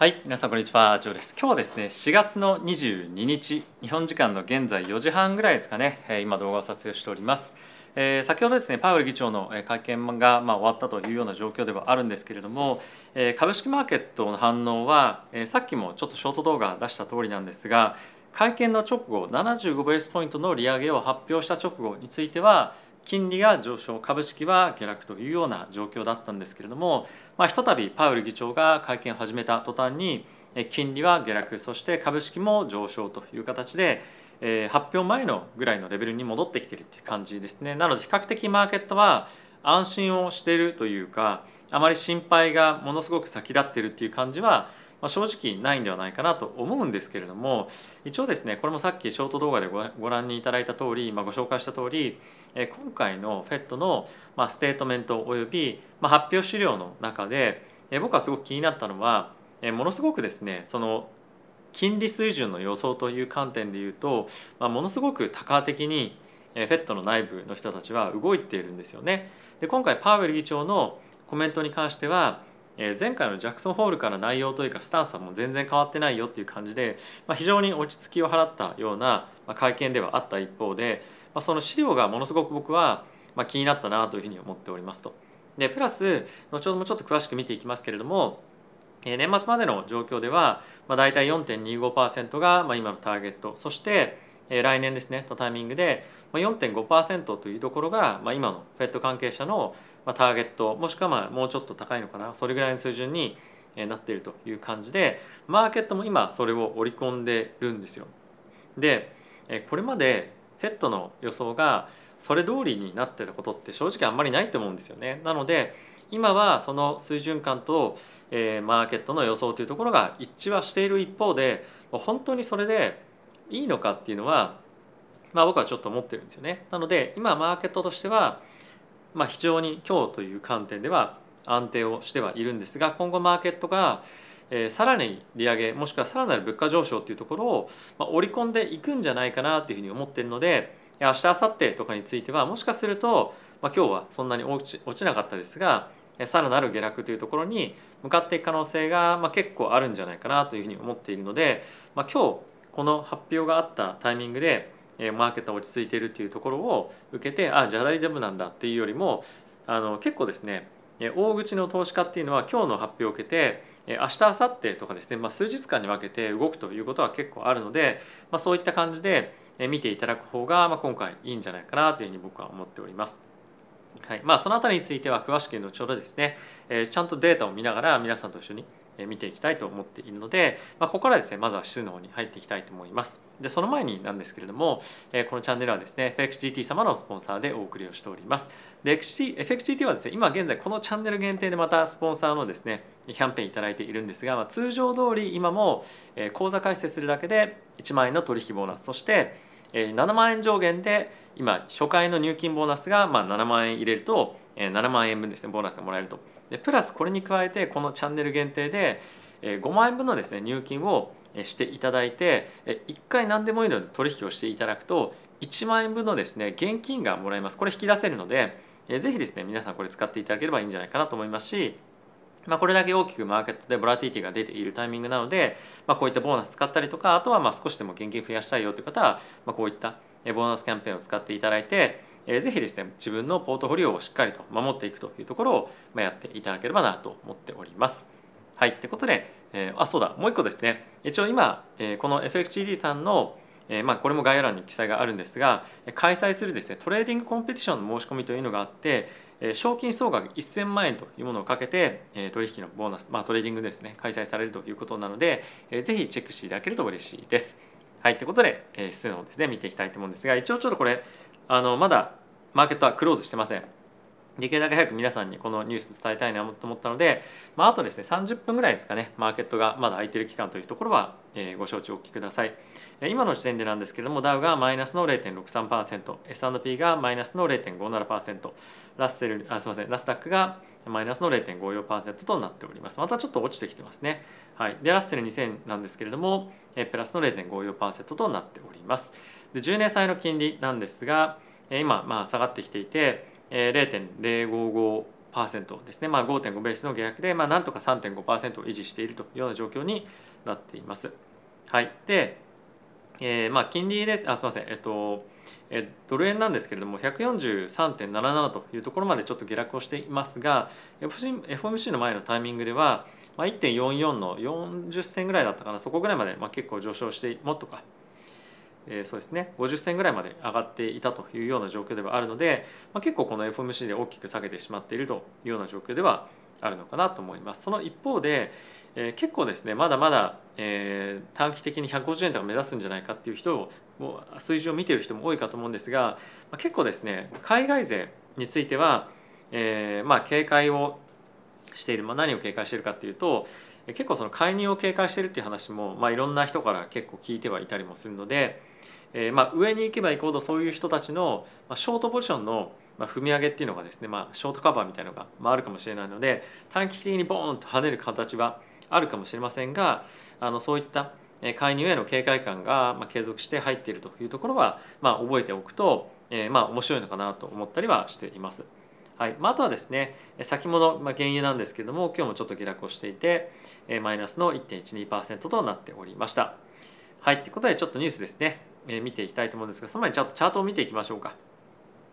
はい皆さんこんにちは。ジョーです。今日はですね4月の22日日本時間の現在4時半ぐらいですかね。今動画を撮影しております。えー、先ほどですねパウエル議長の会見がまあ終わったというような状況ではあるんですけれども、えー、株式マーケットの反応は、えー、さっきもちょっとショート動画出した通りなんですが会見の直後75ベースポイントの利上げを発表した直後については金利が上昇株式は下落というような状況だったんですけれども、まあ、ひとたびパウエル議長が会見を始めた途端に金利は下落そして株式も上昇という形で、発表前のぐらいのレベルに戻ってきているという感じですね。なので比較的マーケットは安心をしているというかあまり心配がものすごく先立っているっていう感じはまあ、正直ないんではないかなと思うんですけれども一応ですねこれもさっきショート動画でご覧にいただいた通り、まあ、ご紹介した通り今回の FED のまステートメントおよびま発表資料の中で僕はすごく気になったのはものすごくですねその金利水準の予想という観点でいうと、まあ、ものすごく多角的に FED の内部の人たちは動いているんですよね。で今回パウエル議長のコメントに関してはえ前回のジャクソンホールから内容というかスタンスはもう全然変わってないよっていう感じで、まあ、非常に落ち着きを払ったような会見ではあった一方で、まあ、その資料がものすごく僕はま気になったなというふうに思っておりますと。でプラス後ほどもちょっと詳しく見ていきますけれども年末までの状況では、まあ、大体4.25%がま今のターゲットそして来年ですねのタイミングで4.5%というところが、ま、今の FED 関係者のまあ、ターゲットもしくはまあもうちょっと高いのかなそれぐらいの水準になっているという感じでマーケットも今それを織り込んでるんですよ。でこれまで FED の予想がそれ通りになってたことって正直あんまりないと思うんですよね。なので今はその水準感と、え、マーケットの予想というところが一致はしている一方で本当にそれでいいのかっていうのは、まあ、僕はちょっと思ってるんですよね。なので今マーケットとしてはまあ、非常に今日という観点では安定をしてはいるんですが今後マーケットがえー、さらに利上げもしくはさらなる物価上昇っていうところを、まあ、織り込んでいくんじゃないかなっていうふうに思っているので明日明後日とかについてはもしかすると、まあ、今日はそんなに落ち落ちなかったですがさらなる下落というところに向かっていく可能性が、まあ、結構あるんじゃないかなというふうに思っているので、まあ、今日この発表があったタイミングでマーケットが落ち着いているっていうところを受けてあじゃあ大丈夫なんだっていうよりもあの結構ですね大口の投資家っていうのは今日の発表を受けて明日明後日とかですね、まあ、数日間に分けて動くということは結構あるので、まあ、そういった感じで見ていただく方が、まあ、今回いいんじゃないかなというふうに僕は思っております。はいまあ、その辺りについては詳しく後ほどですね、えちゃんとデータを見ながら皆さんと一緒に見ていきたいと思っているので、まあ、ここからですねまずは指数の方に入っていきたいと思います。でその前になんですけれどもこのチャンネルはですね FXGT 様のスポンサーでお送りをしております。で FXGT はですね今現在このチャンネル限定でまたスポンサーのですねキャンペーンいただいているんですが、まあ、通常通り今も口座開設するだけで1万円の取引ボーナス。そして7万円上限で今初回の入金ボーナスがま7万円入れると7万円分ですねボーナスがもらえると。でプラスこれに加えてこのチャンネル限定で5万円分のですね入金をしていただいて1回何でもいいので取引をしていただくと1万円分のですね現金がもらえます。これ引き出せるのでぜひですね皆さんこれ使っていただければいいんじゃないかなと思いますしまあ、これだけ大きくマーケットでボラティティが出ているタイミングなので、まあ、こういったボーナス使ったりとかあとはまあ少しでも現金増やしたいよという方は、まあ、こういったボーナスキャンペーンを使っていただいてえぜひですね自分のポートフォリオをしっかりと守っていくというところを、まやっていただければなと思っております。はい、ってことで、えー、あそうだもう一個ですね一応今、えー、この FXGD さんのえまあ、これも概要欄に記載があるんですが開催するですねトレーディングコンペティションの申し込みというのがあって賞金総額1000万円というものをかけて取引のボーナス、まあ、トレーディングですね開催されるということなのでぜひチェックしていただけると嬉しいです。はいということで指数のですね見ていきたいと思うんですが一応ちょっとこれあのまだマーケットはクローズしてません。できるだけ早く皆さんにこのニュース伝えたいなと思ったので、まあ、あとですね30分ぐらいですかねマーケットがまだ空いてる期間というところは、えー、ご承知おきください。今の時点でなんですけれどもダウがマイナスの 0.63%S&P がマイナスの0.57%ラッセルあすみませんラスタックがマイナスの0.54%となっております。またちょっと落ちてきてますね。はい。でラッセル2000なんですけれどもプラスの0.54%となっております。で10年債の金利なんですが今まあ下がってきていて0.055%ですね、まあ、5.5ベースの下落で、まあ、なんとか3.5%を維持しているというような状況になっています。はい、で、えー、まあ金利です。あすみません、えっとえドル円なんですけれども143.77というところまでちょっと下落をしていますが FOMC の前のタイミングでは、まあ、1.44の40銭ぐらいだったかな。そこぐらいまで、まあ、結構上昇してもっとかえー、そうですね50銭ぐらいまで上がっていたというような状況ではあるので、まあ、結構この FOMC で大きく下げてしまっているというような状況ではあるのかなと思います。その一方で、えー、結構ですねまだまだ、えー、短期的に150円とか目指すんじゃないかっていう人をもう数字を見ている人も多いかと思うんですが、まあ、結構ですね海外勢については、えー、まあ警戒をしている、まあ、何を警戒しているかっていうと結構その介入を警戒しているっていう話も、まあ、いろんな人から結構聞いてはいたりもするので、えー、まあ上に行けば行くほどそういう人たちのまショートポジションの踏み上げっていうのがですね、まあ、ショートカバーみたいなのがあるかもしれないので短期的にボーンと跳ねる形はあるかもしれませんがあのそういった介入への警戒感が継続して入っているというところは、まあ、覚えておくと、えー、まあ面白いのかなと思ったりはしています。はいまあ、あとはですね先物、まあ、原油なんですけども今日もちょっと下落をしていてマイナスの1.12%となっておりました。はいということでちょっとニュースですねえ見ていきたいと思うんですがその前にちょっとチャートを見ていきましょうか。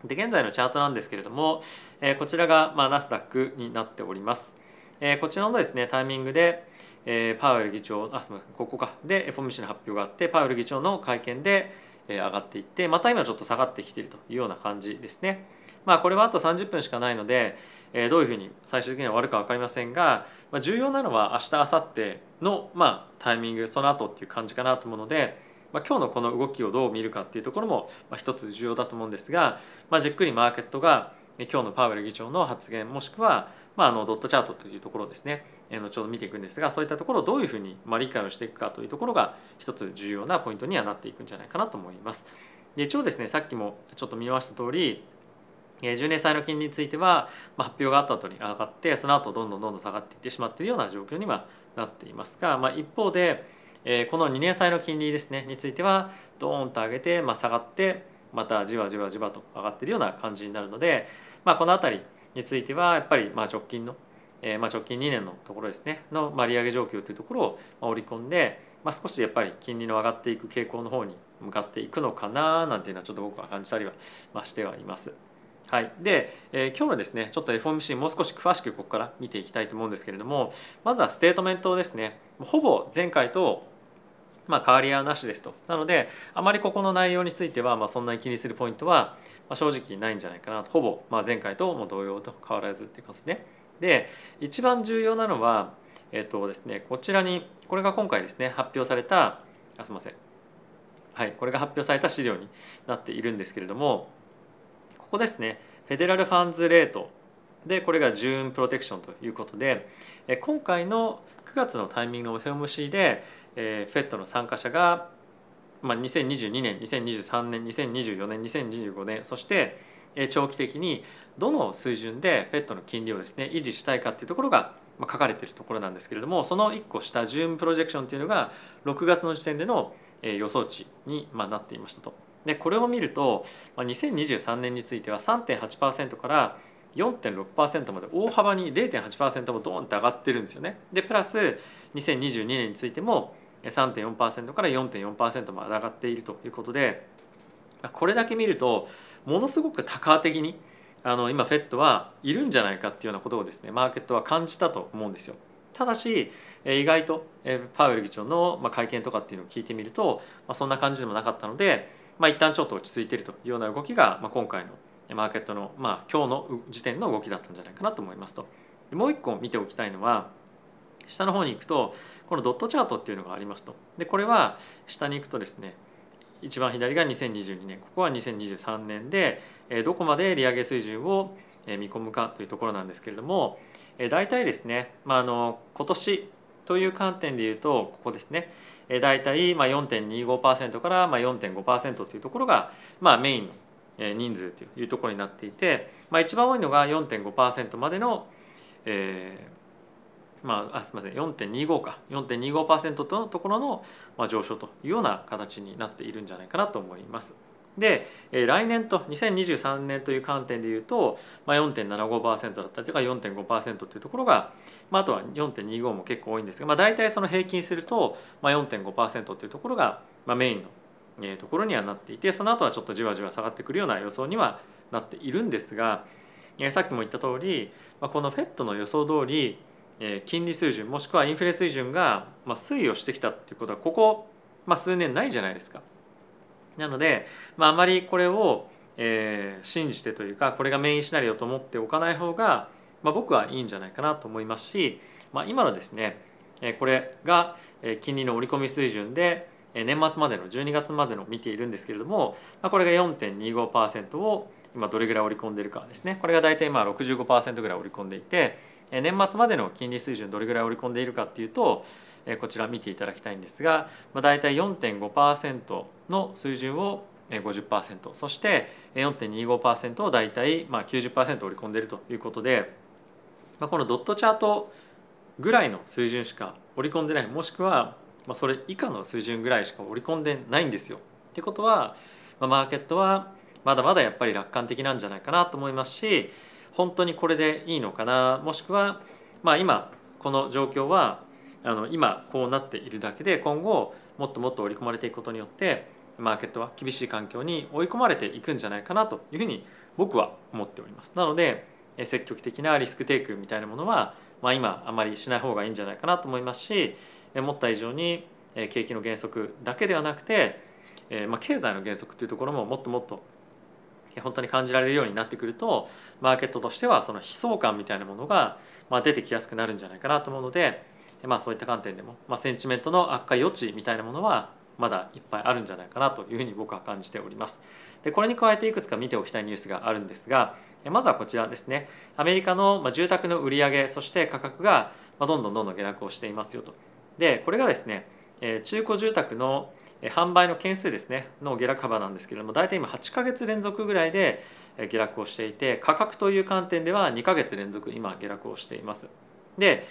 で現在のチャートなんですけれども、えこちらが、まあ、ナスダックになっております。えこちらのですねタイミングで、えパウエル議長あすみませんここかで FOMC の発表があってパウエル議長の会見で、え上がっていってまた今ちょっと下がってきているというような感じですね。まあこれはあと30分しかないので、えどういうふうに最終的には終わるか分かりませんが、まあ、重要なのは明日明後日の、まあ、タイミングその後っていう感じかなと思うので。まあ、今日のこの動きをどう見るかっていうところも一つ重要だと思うんですが、まあ、じっくりマーケットが今日のパウエル議長の発言もしくは、まあ、あのドットチャートというところですね後ほど見ていくんですがそういったところをどういうふうに理解をしていくかというところが一つ重要なポイントにはなっていくんじゃないかなと思います。で一応ですねさっきもちょっと見ました通り10年債の金利については発表があった後に上がってその後どんどんどんどん下がっていってしまっているような状況にはなっていますが、まあ、一方でえこの2年債の金利ですねについてはドーンと上げて、まあ、下がってまたじわじわじわと上がっているような感じになるので、まあ、この辺りについてはやっぱりまあ直近の、えまあ直近2年のところですねのまあ利上げ状況というところを織り込んで、まあ、少しやっぱり金利の上がっていく傾向の方に向かっていくのかななんていうのはちょっと僕は感じたりは、してはいます。はい、で、えー、今日のですねちょっと FOMC もう少し詳しくここから見ていきたいと思うんですけれどもまずはステートメントですね。ほぼ前回とまあ、変わりはなしですと。なのであまりここの内容についてはまあそんなに気にするポイントはまあ正直ないんじゃないかなと。ほぼまあ前回とも同様と変わらずっていう感じですね。で一番重要なのは、えっとですね、こちらにこれが今回ですね発表されたあすいません。はいこれが発表された資料になっているんですけれどもここですねフェデラルファンズレートでこれがジューンプロテクションということで今回の9月のタイミングの FOMC でえー、FED の参加者が、2022年2023年2024年2025年そして長期的にどの水準で FED の金利をですね維持したいかっていうところが書かれているところなんですけれどもその1個下ジュームプロジェクションというのが6月の時点での予想値になっていましたと。でこれを見ると2023年については3.8%から4.6%まで大幅に0.8%もドーンって上がってるんですよね。でプラス2022年についても3.4%から4.4%まで上がっているということでこれだけ見るとものすごく多価的にあの今 FED はいるんじゃないかっていうようなことをですねマーケットは感じたと思うんですよ。ただし意外とパウエル議長の会見とかっていうのを聞いてみるとそんな感じでもなかったので、まあ、一旦ちょっと落ち着いているというような動きがまあ今回のマーケットの、まあ、今日の時点の動きだったんじゃないかなと思いますと。もう一個見ておきたいのは下の方に行くとこのドットチャートっていうのがありますとでこれは下に行くとですね一番左が2022年ここは2023年でどこまで利上げ水準を見込むかというところなんですけれども大体ですね、まあ、あの今年という観点でいうとここですね大体4.25%から4.5%というところがまあメインの人数というところになっていて、まあ、一番多いのが4.5%までの、えまあ、あすみません4.25か4.25%のところの、まあ、上昇というような形になっているんじゃないかなと思います。でえ来年と2023年という観点でいうと、まあ、4.75%だったりとか4.5%というところが、まあ、あとは4.25も結構多いんですが、まあ、大体その平均すると、まあ、4.5%というところが、まあ、メインのところにはなっていてその後はちょっとじわじわ下がってくるような予想にはなっているんですがえさっきも言った通りまあこの FED の予想通りえ金利水準もしくはインフレ水準がまあ推移をしてきたっていうことはここまあ数年ないじゃないですか。なので、まあ、あまりこれを、えー、信じてというかこれがメインシナリオと思っておかない方が、まあ、僕はいいんじゃないかなと思いますし、まあ、今のですねこれが金利の織り込み水準で年末までの12月までの見ているんですけれどもこれが4.25%を今どれぐらい織り込んでいるかですね。これが大体今65%ぐらい織り込んでいて年末までの金利水準どれぐらい織り込んでいるかっていうとこちら見ていただきたいんですがまあ大体4.5%の水準を50%そして4.25%を大体まあ90%織り込んでいるということでまあこのドットチャートぐらいの水準しか織り込んでないもしくはまあそれ以下の水準ぐらいしか織り込んでないんですよ。ってことはまあマーケットはまだまだやっぱり楽観的なんじゃないかなと思いますし本当にこれでいいのかなもしくはまあ今この状況はあの今こうなっているだけで今後もっともっと織り込まれていくことによってマーケットは厳しい環境に追い込まれていくんじゃないかなというふうに僕は思っております。なので積極的なリスクテイクみたいなものは、まあ、今あまりしない方がいいんじゃないかなと思いますし思った以上に景気の減速だけではなくて、まあ、経済の減速というところももっともっと本当に感じられるようになってくるとマーケットとしてはその悲壮感みたいなものが出てきやすくなるんじゃないかなと思うのでまあ、そういった観点でも、まあ、センチメントの悪化余地みたいなものはまだいっぱいあるんじゃないかなというふうに僕は感じております。でこれに加えていくつか見ておきたいニュースがあるんですがまずはこちらですねアメリカの住宅の売り上げそして価格がどんどんどんどん下落をしていますよと。でこれがですね中古住宅の販売の件数ですねの下落幅なんですけれども大体今8ヶ月連続ぐらいで下落をしていて価格という観点では2ヶ月連続今下落をしています。で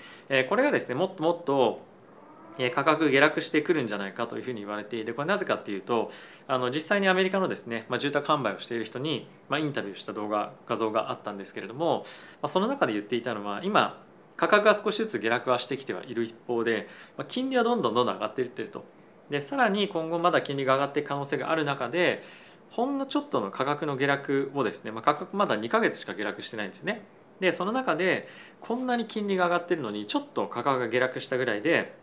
これがですねもっともっと価格下落してくるんじゃないかというふうに言われていてこれなぜかっていうとあの実際にアメリカのですね、まあ、住宅販売をしている人に、まあ、インタビューした動画画像があったんですけれども、まあ、その中で言っていたのは今価格が少しずつ下落はしてきてはいる一方で、まあ、金利はどんどんどんどん上がっていってるとでさらに今後まだ金利が上がっていく可能性がある中でほんのちょっとの価格の下落をですね、まあ、価格まだ2ヶ月しか下落してないんですね。でその中でこんなに金利が上がってるのにちょっと価格が下落したぐらいで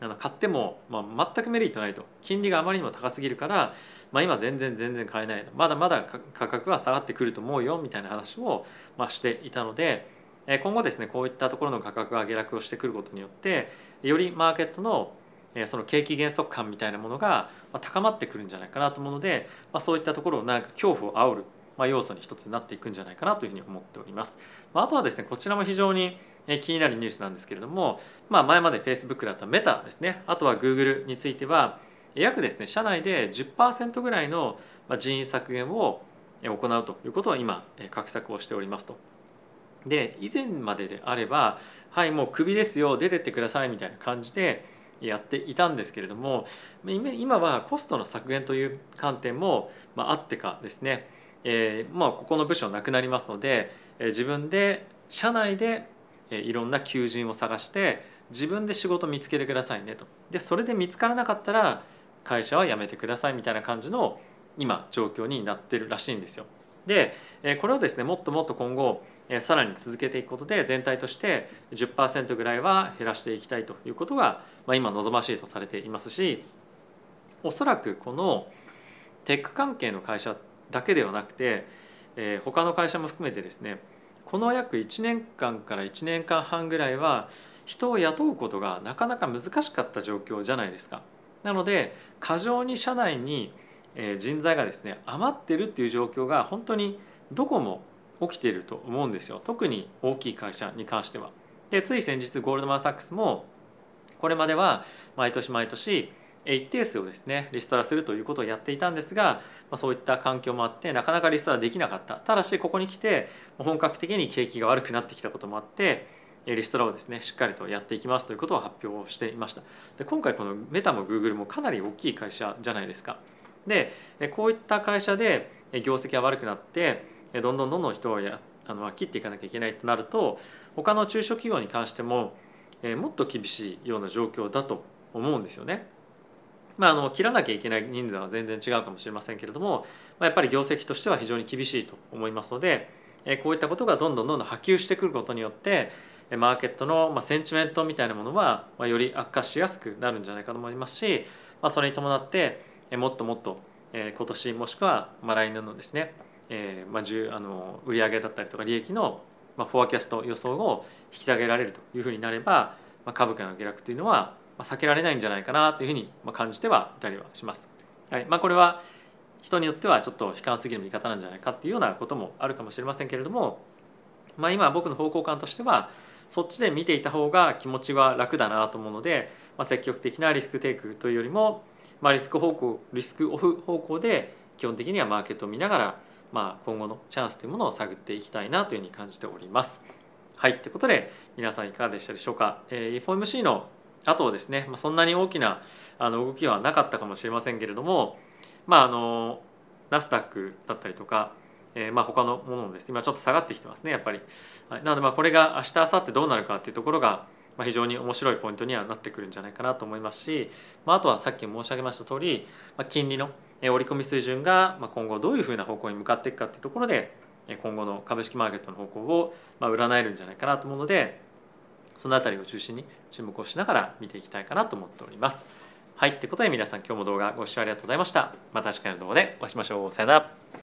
あの買っても、まあ、全くメリットないと。金利があまりにも高すぎるから、まあ、今全然全然買えないまだまだ価格は下がってくると思うよみたいな話を、まあ、していたので今後ですねこういったところの価格が下落をしてくることによってよりマーケットのその景気減速感みたいなものが高まってくるんじゃないかなと思うので、まあ、そういったところをなんか恐怖を煽る。まあ、要素に一つになっていくんじゃないかなというふうに思っております。まあ、あとはですねこちらも非常に気になるニュースなんですけれども、まあ、前まで Facebook だったメタですねあとは Google については約ですね社内で10%ぐらいの人員削減を行うということを今画策をしておりますと。で以前までであればはいもうクビですよ出てってくださいみたいな感じでやっていたんですけれども今はコストの削減という観点もあってかですねえー、まあここの部署なくなりますので、えー、自分で社内で、えー、いろんな求人を探して自分で仕事見つけてくださいねとでそれで見つからなかったら会社は辞めてくださいみたいな感じの今状況になってるらしいんですよ。でこれをですねもっともっと今後さらに続けていくことで全体として10%ぐらいは減らしていきたいということが、まあ、今望ましいとされていますしおそらくこのテック関係の会社ってだけではなくて、えー、他の会社も含めてですねこの約1年間から1年間半ぐらいは人を雇うことがなかなか難しかった状況じゃないですか。なので過剰に社内に人材がですね余ってるっていう状況が本当にどこも起きていると思うんですよ特に大きい会社に関しては。でつい先日ゴールドマン・サックスもこれまでは毎年毎年一定数をですねリストラするということをやっていたんですが、ま、そういった環境もあってなかなかリストラできなかった。ただしここに来て本格的に景気が悪くなってきたこともあってリストラをですねしっかりとやっていきますということを発表していました。で今回このメタもグーグルもかなり大きい会社じゃないですか。でこういった会社で業績が悪くなってどんどんどんどん人をやあの切っていかなきゃいけないとなると他の中小企業に関してももっと厳しいような状況だと思うんですよね。まあ、あの切らなきゃいけない人数は全然違うかもしれませんけれども、まあ、やっぱり業績としては非常に厳しいと思いますのでえこういったことがどんどんどんどん波及してくることによってマーケットのセンチメントみたいなものはより悪化しやすくなるんじゃないかと思いますし、まあ、それに伴ってもっともっと今年もしくは来年のですねえーまあ、あの売上だったりとか利益の、ま、フォアキャスト予想を引き下げられるというふうになれば、まあ、株価の下落というのは、避けられないんじゃないかなというふうに感じてはいたりはします。はいまあ、これは人によってはちょっと悲観すぎる見方なんじゃないかっていうようなこともあるかもしれませんけれども、まあ、今僕の方向感としてはそっちで見ていた方が気持ちは楽だなと思うので、まあ、積極的なリスクテイクというよりも、まあ、リスク方向リスクオフ方向で基本的にはマーケットを見ながらまあ、今後のチャンスというものを探っていきたいなというふうに感じております。はいということで皆さんいかがでしたでしょうか？えー、FOMC の後はですね、まあ、そんなに大きなあの動きはなかったかもしれませんけれども、まあ、あのナスダックだったりとか、えー、まあ他のものもです、ね、今ちょっと下がってきてますねやっぱり。はい、なのでまあこれが明日明後日どうなるかっていうところが、非常に面白いポイントにはなってくるんじゃないかなと思いますし、まあ、あとはさっき申し上げました通り、まあ、金利の織り込み水準が今後どういうふうな方向に向かっていくかっていうところで今後の株式マーケットの方向を占えるんじゃないかなと思うのでその辺りを中心に注目をしながら見ていきたいかなと思っております。はい、ってことで皆さん今日も動画ご視聴ありがとうございました。また次回の動画でお会いしましょう。さよなら。